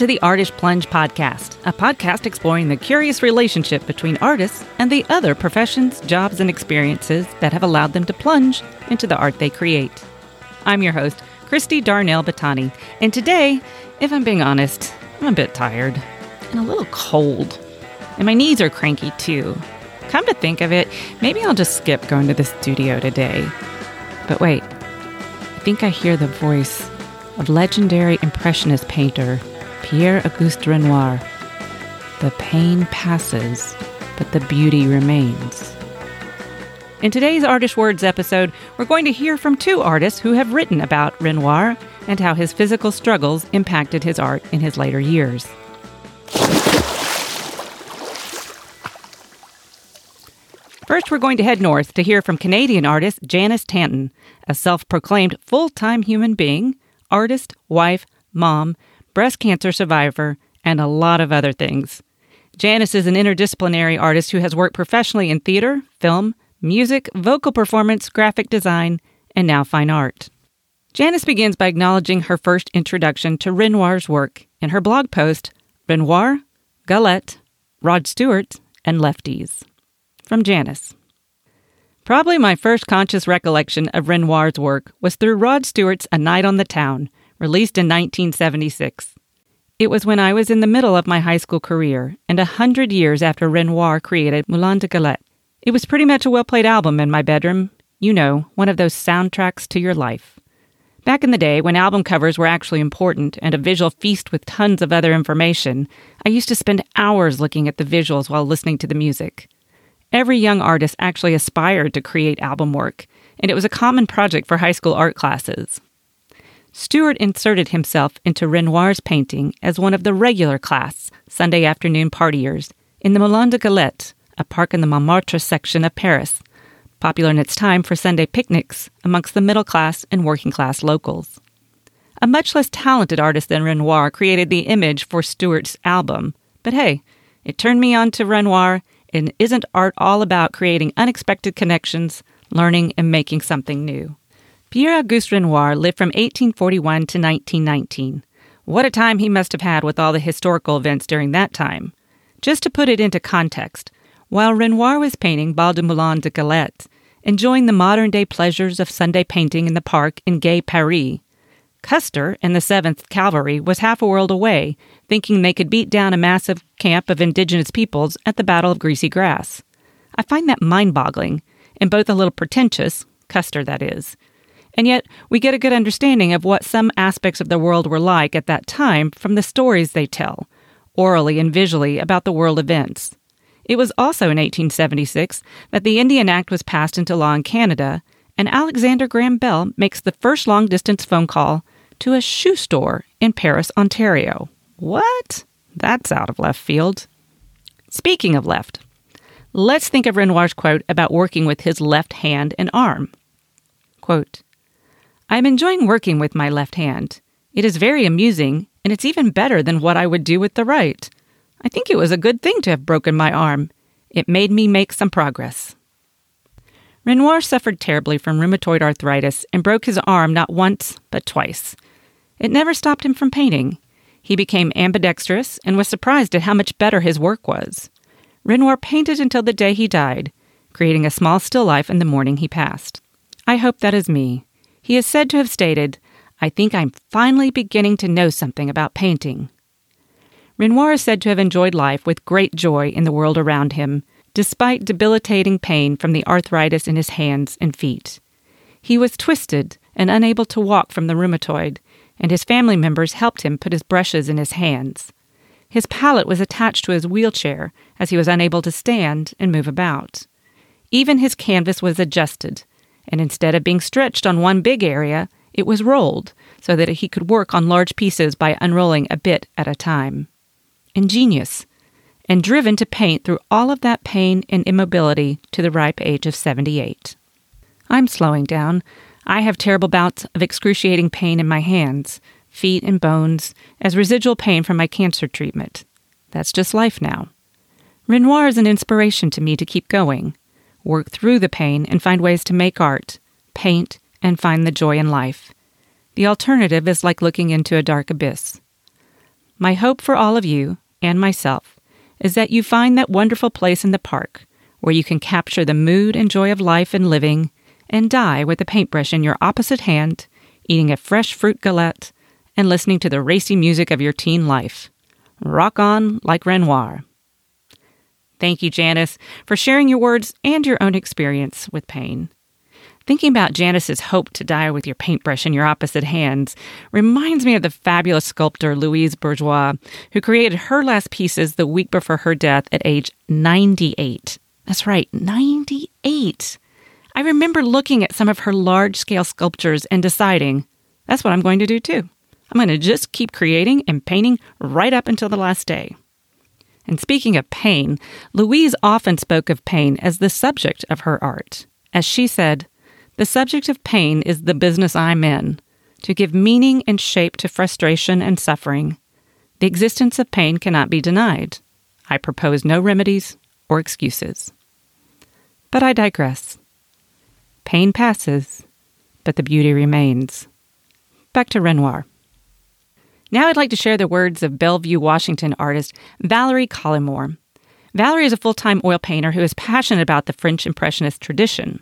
to the Artist Plunge podcast, a podcast exploring the curious relationship between artists and the other professions, jobs, and experiences that have allowed them to plunge into the art they create. I'm your host, Kristy Darnell Battani, and today, if I'm being honest, I'm a bit tired and a little cold. And my knees are cranky too. Come to think of it, maybe I'll just skip going to the studio today. But wait, I think I hear the voice of legendary Impressionist painter Pierre Auguste Renoir. The pain passes, but the beauty remains. In today's ARTish Words episode, we're going to hear from two artists who have written about Renoir and how his physical struggles impacted his art in his later years. First, we're going to head north to hear from Canadian artist Janice Tanton, a self proclaimed full time human being artist, wife, mom, breast cancer survivor, and a lot of other things. Janice is an interdisciplinary artist who has worked professionally in theater, film, music, vocal performance, graphic design, and now fine art. Janice begins by acknowledging her first introduction to Renoir's work in her blog post, Renoir, Galette, Rod Stewart, and Lefties. From Janice. Probably my first conscious recollection of Renoir's work was through Rod Stewart's A Night on the Town, released in 1976. It was when I was in the middle of my high school career and a hundred years after Renoir created Moulin de Galette. It was pretty much a well played album in my bedroom. You know, one of those soundtracks to your life. Back in the day, when album covers were actually important and a visual feast with tons of other information, I used to spend hours looking at the visuals while listening to the music. Every young artist actually aspired to create album work, and it was a common project for high school art classes. Stewart inserted himself into Renoir's painting as one of the regular class Sunday afternoon partiers in the Moulin de Galette, a park in the Montmartre section of Paris, popular in its time for Sunday picnics amongst the middle class and working class locals. A much less talented artist than Renoir created the image for Stewart's album, but hey, it turned me on to Renoir and isn't art all about creating unexpected connections, learning, and making something new? Pierre Auguste Renoir lived from 1841 to 1919. What a time he must have had with all the historical events during that time. Just to put it into context, while Renoir was painting Bal de Moulin de Galette, enjoying the modern day pleasures of Sunday painting in the park in gay Paris, Custer and the 7th Cavalry was half a world away, thinking they could beat down a massive camp of indigenous peoples at the Battle of Greasy Grass. I find that mind boggling, and both a little pretentious, Custer that is. And yet, we get a good understanding of what some aspects of the world were like at that time from the stories they tell, orally and visually, about the world events. It was also in 1876 that the Indian Act was passed into law in Canada, and Alexander Graham Bell makes the first long distance phone call to a shoe store in Paris, Ontario. What? That's out of left field. Speaking of left, let's think of Renoir's quote about working with his left hand and arm. Quote, I'm enjoying working with my left hand. It is very amusing, and it's even better than what I would do with the right. I think it was a good thing to have broken my arm. It made me make some progress. Renoir suffered terribly from rheumatoid arthritis and broke his arm not once, but twice. It never stopped him from painting. He became ambidextrous and was surprised at how much better his work was. Renoir painted until the day he died, creating a small still life in the morning he passed. I hope that is me. He is said to have stated, I think I'm finally beginning to know something about painting. Renoir is said to have enjoyed life with great joy in the world around him, despite debilitating pain from the arthritis in his hands and feet. He was twisted and unable to walk from the rheumatoid, and his family members helped him put his brushes in his hands. His palette was attached to his wheelchair as he was unable to stand and move about. Even his canvas was adjusted, and instead of being stretched on one big area, it was rolled so that he could work on large pieces by unrolling a bit at a time. Ingenious, and driven to paint through all of that pain and immobility to the ripe age of 78. I'm slowing down, I have terrible bouts of excruciating pain in my hands, feet, and bones as residual pain from my cancer treatment. That's just life now. Renoir is an inspiration to me to keep going, work through the pain, and find ways to make art, paint, and find the joy in life. The alternative is like looking into a dark abyss. My hope for all of you and myself is that you find that wonderful place in the park where you can capture the mood and joy of life and living and die with a paintbrush in your opposite hand, eating a fresh fruit galette, and listening to the racy music of your teen life. Rock on like Renoir. Thank you, Janice, for sharing your words and your own experience with pain. Thinking about Janice's hope to die with your paintbrush in your opposite hands reminds me of the fabulous sculptor Louise Bourgeois, who created her last pieces the week before her death at age 98. That's right, 98. I remember looking at some of her large scale sculptures and deciding, that's what I'm going to do too. I'm going to just keep creating and painting right up until the last day. And speaking of pain, Louise often spoke of pain as the subject of her art. As she said, the subject of pain is the business I'm in, to give meaning and shape to frustration and suffering. The existence of pain cannot be denied. I propose no remedies or excuses. But I digress. Pain passes, but the beauty remains. Back to Renoir. Now I'd like to share the words of Bellevue, Washington artist Valerie Collymore. Valerie is a full time oil painter who is passionate about the French Impressionist tradition.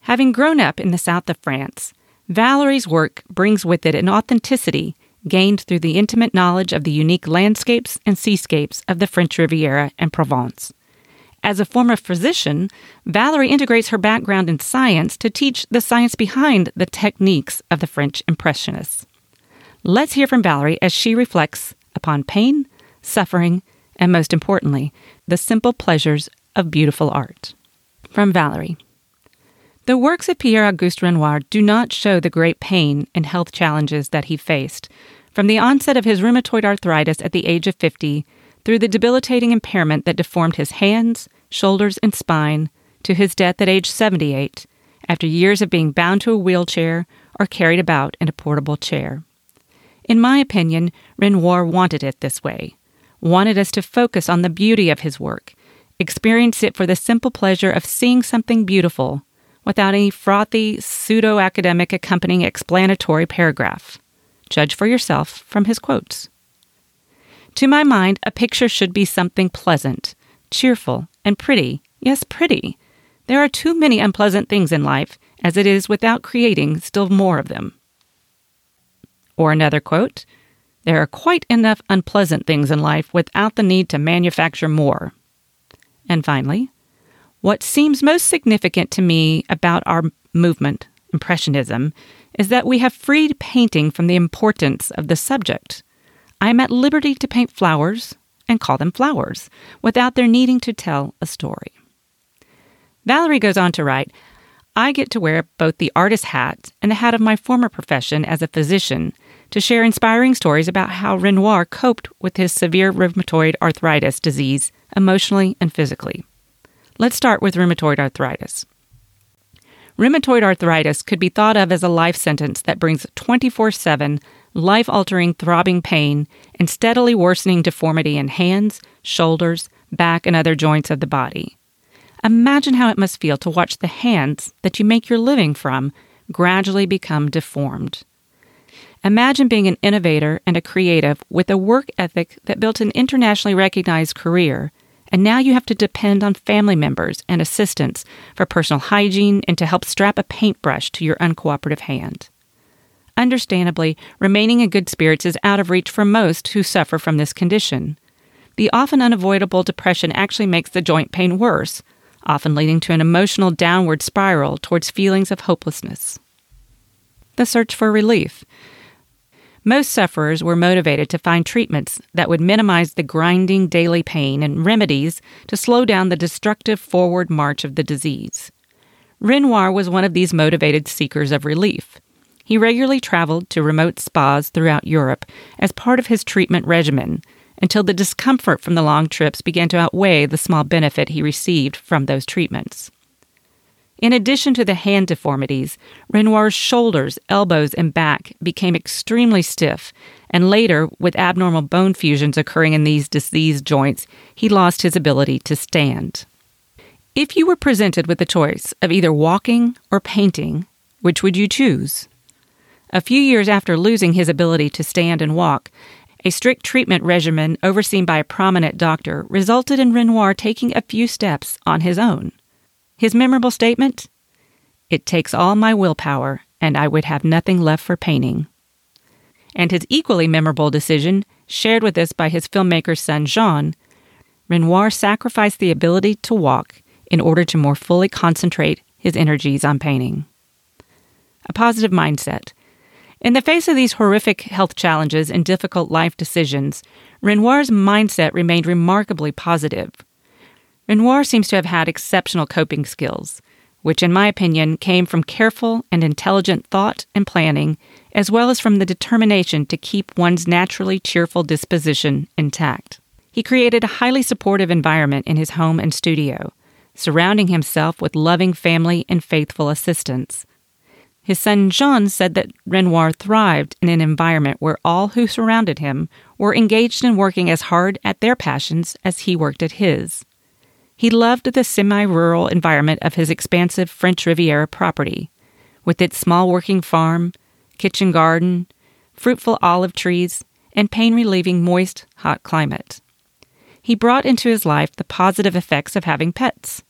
Having grown up in the south of France, Valerie's work brings with it an authenticity gained through the intimate knowledge of the unique landscapes and seascapes of the French Riviera and Provence. As a former physician, Valerie integrates her background in science to teach the science behind the techniques of the French Impressionists. Let's hear from Valerie as she reflects upon pain, suffering, and most importantly, the simple pleasures of beautiful art. From Valerie The works of Pierre Auguste Renoir do not show the great pain and health challenges that he faced, from the onset of his rheumatoid arthritis at the age of 50 through the debilitating impairment that deformed his hands, shoulders, and spine to his death at age 78 after years of being bound to a wheelchair or carried about in a portable chair. In my opinion, Renoir wanted it this way, wanted us to focus on the beauty of his work, experience it for the simple pleasure of seeing something beautiful without any frothy, pseudo academic accompanying explanatory paragraph. Judge for yourself from his quotes. To my mind, a picture should be something pleasant, cheerful, and pretty. Yes, pretty. There are too many unpleasant things in life, as it is without creating still more of them. Or another quote There are quite enough unpleasant things in life without the need to manufacture more. And finally, what seems most significant to me about our movement, Impressionism, is that we have freed painting from the importance of the subject. I am at liberty to paint flowers and call them flowers without their needing to tell a story. Valerie goes on to write I get to wear both the artist hat and the hat of my former profession as a physician to share inspiring stories about how Renoir coped with his severe rheumatoid arthritis disease emotionally and physically. Let's start with rheumatoid arthritis. Rheumatoid arthritis could be thought of as a life sentence that brings 24 7 life altering throbbing pain and steadily worsening deformity in hands, shoulders, back, and other joints of the body. Imagine how it must feel to watch the hands that you make your living from gradually become deformed. Imagine being an innovator and a creative with a work ethic that built an internationally recognized career, and now you have to depend on family members and assistants for personal hygiene and to help strap a paintbrush to your uncooperative hand. Understandably, remaining in good spirits is out of reach for most who suffer from this condition. The often unavoidable depression actually makes the joint pain worse, often leading to an emotional downward spiral towards feelings of hopelessness. The search for relief. Most sufferers were motivated to find treatments that would minimize the grinding daily pain and remedies to slow down the destructive forward march of the disease. Renoir was one of these motivated seekers of relief. He regularly traveled to remote spas throughout Europe as part of his treatment regimen until the discomfort from the long trips began to outweigh the small benefit he received from those treatments. In addition to the hand deformities, Renoir's shoulders, elbows, and back became extremely stiff, and later, with abnormal bone fusions occurring in these diseased joints, he lost his ability to stand. If you were presented with the choice of either walking or painting, which would you choose? A few years after losing his ability to stand and walk, A strict treatment regimen overseen by a prominent doctor resulted in Renoir taking a few steps on his own. His memorable statement It takes all my willpower, and I would have nothing left for painting. And his equally memorable decision, shared with us by his filmmaker son Jean, Renoir sacrificed the ability to walk in order to more fully concentrate his energies on painting. A positive mindset in the face of these horrific health challenges and difficult life decisions, Renoir's mindset remained remarkably positive. Renoir seems to have had exceptional coping skills, which, in my opinion, came from careful and intelligent thought and planning, as well as from the determination to keep one's naturally cheerful disposition intact. He created a highly supportive environment in his home and studio, surrounding himself with loving family and faithful assistants. His son Jean said that Renoir thrived in an environment where all who surrounded him were engaged in working as hard at their passions as he worked at his. He loved the semi rural environment of his expansive French Riviera property, with its small working farm, kitchen garden, fruitful olive trees, and pain relieving moist, hot climate. He brought into his life the positive effects of having pets.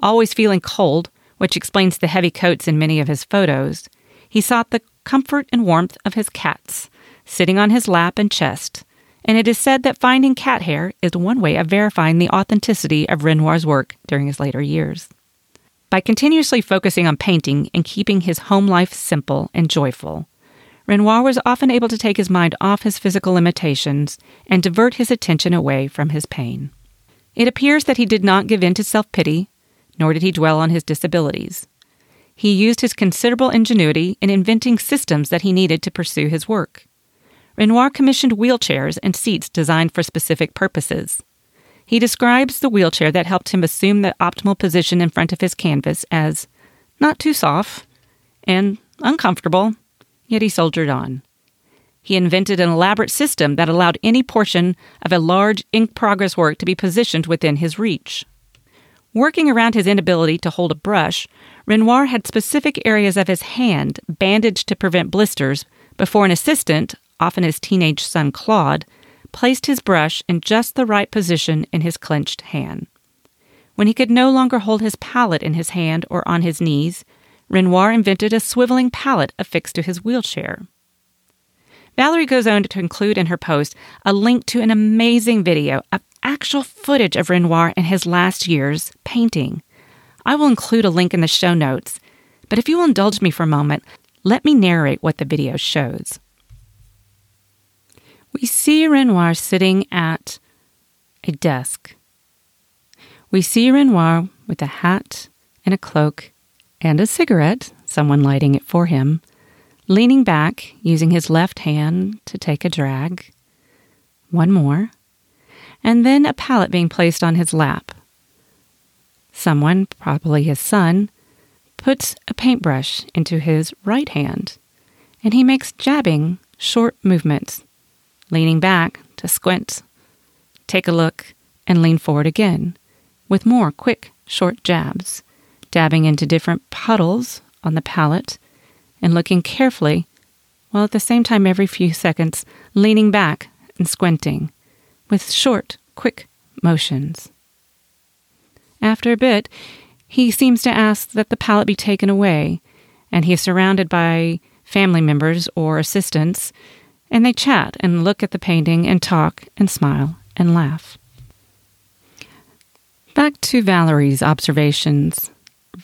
Always feeling cold, which explains the heavy coats in many of his photos, he sought the comfort and warmth of his cats, sitting on his lap and chest, and it is said that finding cat hair is one way of verifying the authenticity of Renoir's work during his later years. By continuously focusing on painting and keeping his home life simple and joyful, Renoir was often able to take his mind off his physical limitations and divert his attention away from his pain. It appears that he did not give in to self pity nor did he dwell on his disabilities. He used his considerable ingenuity in inventing systems that he needed to pursue his work. Renoir commissioned wheelchairs and seats designed for specific purposes. He describes the wheelchair that helped him assume the optimal position in front of his canvas as not too soft and uncomfortable, yet he soldiered on. He invented an elaborate system that allowed any portion of a large ink progress work to be positioned within his reach. Working around his inability to hold a brush, Renoir had specific areas of his hand bandaged to prevent blisters before an assistant, often his teenage son Claude, placed his brush in just the right position in his clenched hand. When he could no longer hold his palette in his hand or on his knees, Renoir invented a swiveling palette affixed to his wheelchair. Valerie goes on to include in her post a link to an amazing video of actual footage of Renoir in his last years painting. I will include a link in the show notes, but if you will indulge me for a moment, let me narrate what the video shows. We see Renoir sitting at a desk. We see Renoir with a hat and a cloak and a cigarette, someone lighting it for him, leaning back, using his left hand to take a drag. One more. And then a palette being placed on his lap. Someone, probably his son, puts a paintbrush into his right hand, and he makes jabbing, short movements, leaning back to squint, take a look, and lean forward again, with more quick, short jabs, dabbing into different puddles on the palette and looking carefully, while at the same time, every few seconds, leaning back and squinting, with short, quick motions. After a bit, he seems to ask that the palette be taken away, and he is surrounded by family members or assistants, and they chat and look at the painting and talk and smile and laugh. Back to Valerie's observations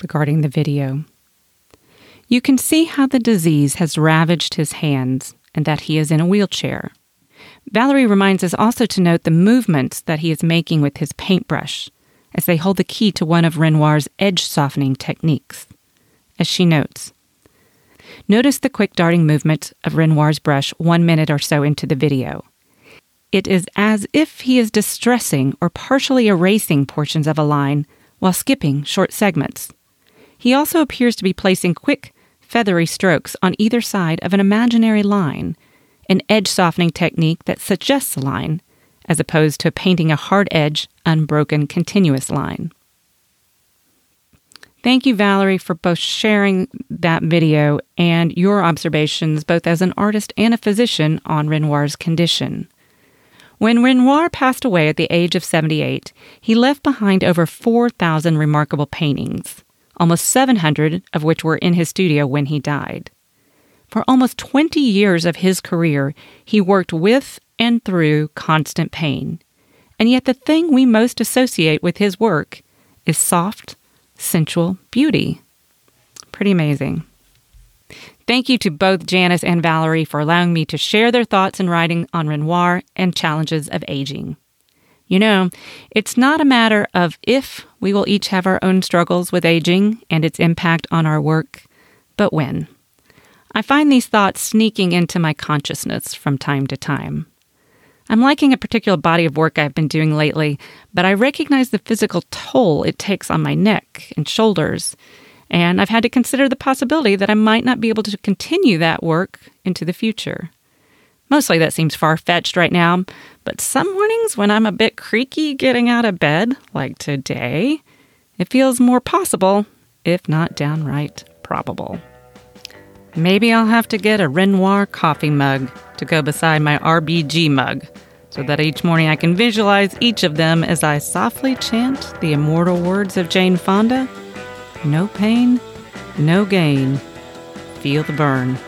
regarding the video. You can see how the disease has ravaged his hands and that he is in a wheelchair. Valerie reminds us also to note the movements that he is making with his paintbrush as they hold the key to one of Renoir's edge softening techniques. As she notes, Notice the quick darting movement of Renoir's brush one minute or so into the video. It is as if he is distressing or partially erasing portions of a line while skipping short segments. He also appears to be placing quick, feathery strokes on either side of an imaginary line, an edge softening technique that suggests a line, as opposed to painting a hard edge, unbroken, continuous line. Thank you, Valerie, for both sharing that video and your observations, both as an artist and a physician, on Renoir's condition. When Renoir passed away at the age of 78, he left behind over 4,000 remarkable paintings, almost 700 of which were in his studio when he died. For almost 20 years of his career, he worked with and through constant pain. And yet, the thing we most associate with his work is soft, sensual beauty. Pretty amazing. Thank you to both Janice and Valerie for allowing me to share their thoughts and writing on Renoir and challenges of aging. You know, it's not a matter of if we will each have our own struggles with aging and its impact on our work, but when. I find these thoughts sneaking into my consciousness from time to time. I'm liking a particular body of work I've been doing lately, but I recognize the physical toll it takes on my neck and shoulders, and I've had to consider the possibility that I might not be able to continue that work into the future. Mostly that seems far fetched right now, but some mornings when I'm a bit creaky getting out of bed, like today, it feels more possible, if not downright probable. Maybe I'll have to get a Renoir coffee mug to go beside my RBG mug so that each morning I can visualize each of them as I softly chant the immortal words of Jane Fonda No pain, no gain. Feel the burn.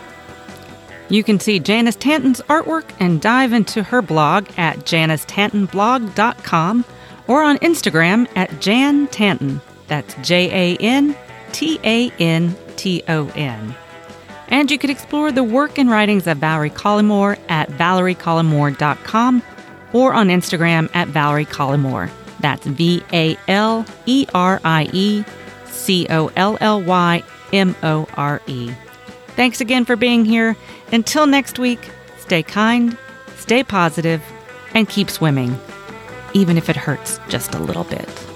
You can see Janice Tanton's artwork and dive into her blog at janicetantonblog.com or on Instagram at Jan Tanton. That's J A N T A N T O N. And you could explore the work and writings of Valerie Collymore at valeriecollymore.com or on Instagram at Valerie Collymore. That's V A L E R I E C O L L Y M O R E. Thanks again for being here. Until next week, stay kind, stay positive, and keep swimming, even if it hurts just a little bit.